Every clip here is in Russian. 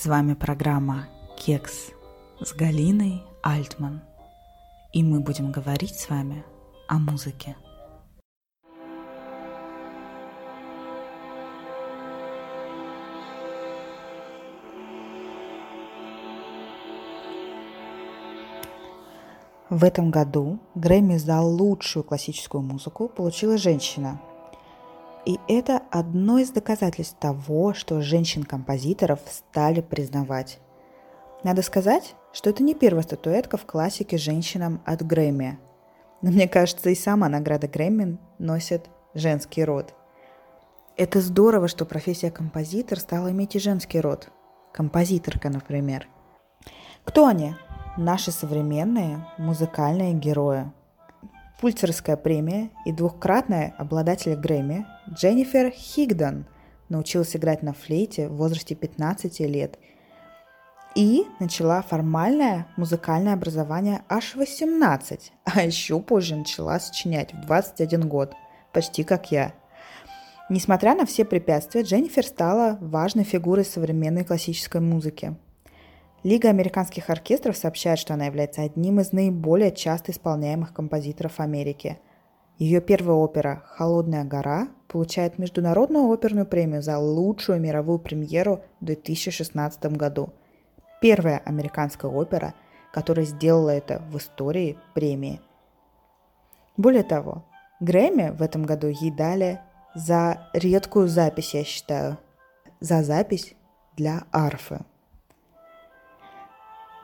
С вами программа «Кекс» с Галиной Альтман. И мы будем говорить с вами о музыке. В этом году Грэмми за лучшую классическую музыку получила женщина. И это одно из доказательств того, что женщин-композиторов стали признавать. Надо сказать, что это не первая статуэтка в классике женщинам от Грэмми. Но мне кажется, и сама награда Грэмми носит женский род. Это здорово, что профессия композитор стала иметь и женский род. Композиторка, например. Кто они? Наши современные музыкальные герои. Пульцерская премия и двухкратная обладатель Грэмми Дженнифер Хигдон научилась играть на флейте в возрасте 15 лет и начала формальное музыкальное образование аж 18, а еще позже начала сочинять в 21 год, почти как я. Несмотря на все препятствия, Дженнифер стала важной фигурой современной классической музыки – Лига американских оркестров сообщает, что она является одним из наиболее часто исполняемых композиторов Америки. Ее первая опера «Холодная гора» получает Международную оперную премию за лучшую мировую премьеру в 2016 году. Первая американская опера, которая сделала это в истории премии. Более того, Грэмми в этом году ей дали за редкую запись, я считаю, за запись для арфы.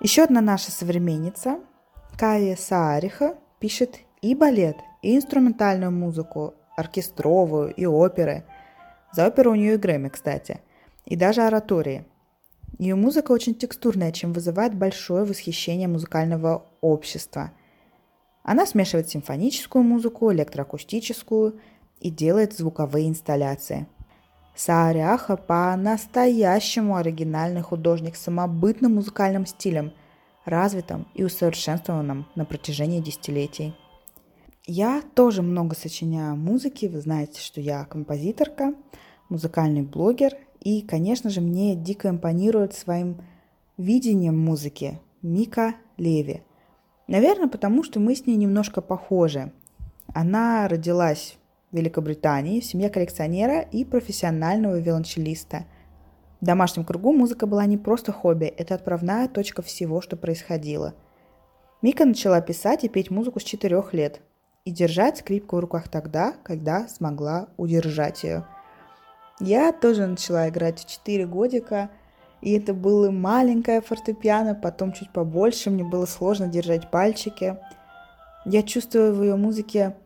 Еще одна наша современница, Кая Саариха, пишет и балет, и инструментальную музыку, оркестровую, и оперы. За оперу у нее и Грэмми, кстати. И даже оратории. Ее музыка очень текстурная, чем вызывает большое восхищение музыкального общества. Она смешивает симфоническую музыку, электроакустическую и делает звуковые инсталляции – Сааряха по-настоящему оригинальный художник с самобытным музыкальным стилем, развитым и усовершенствованным на протяжении десятилетий. Я тоже много сочиняю музыки, вы знаете, что я композиторка, музыкальный блогер, и, конечно же, мне дико импонирует своим видением музыки Мика Леви. Наверное, потому что мы с ней немножко похожи. Она родилась Великобритании в семье коллекционера и профессионального виолончелиста. В домашнем кругу музыка была не просто хобби, это отправная точка всего, что происходило. Мика начала писать и петь музыку с четырех лет и держать скрипку в руках тогда, когда смогла удержать ее. Я тоже начала играть в 4 годика, и это было маленькое фортепиано, потом чуть побольше, мне было сложно держать пальчики. Я чувствую в ее музыке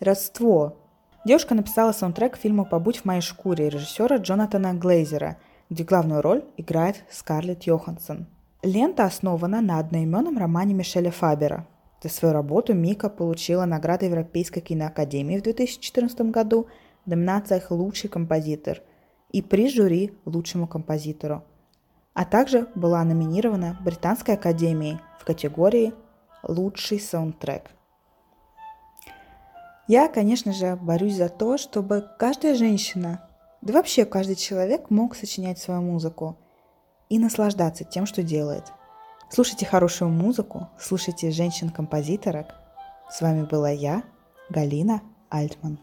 родство, Девушка написала саундтрек к фильму «Побудь в моей шкуре» режиссера Джонатана Глейзера, где главную роль играет Скарлетт Йоханссон. Лента основана на одноименном романе Мишеля Фабера. За свою работу Мика получила награду Европейской киноакадемии в 2014 году в номинациях «Лучший композитор» и при жюри «Лучшему композитору», а также была номинирована Британской академией в категории «Лучший саундтрек». Я, конечно же, борюсь за то, чтобы каждая женщина, да вообще каждый человек мог сочинять свою музыку и наслаждаться тем, что делает. Слушайте хорошую музыку, слушайте женщин-композиторок. С вами была я, Галина Альтман.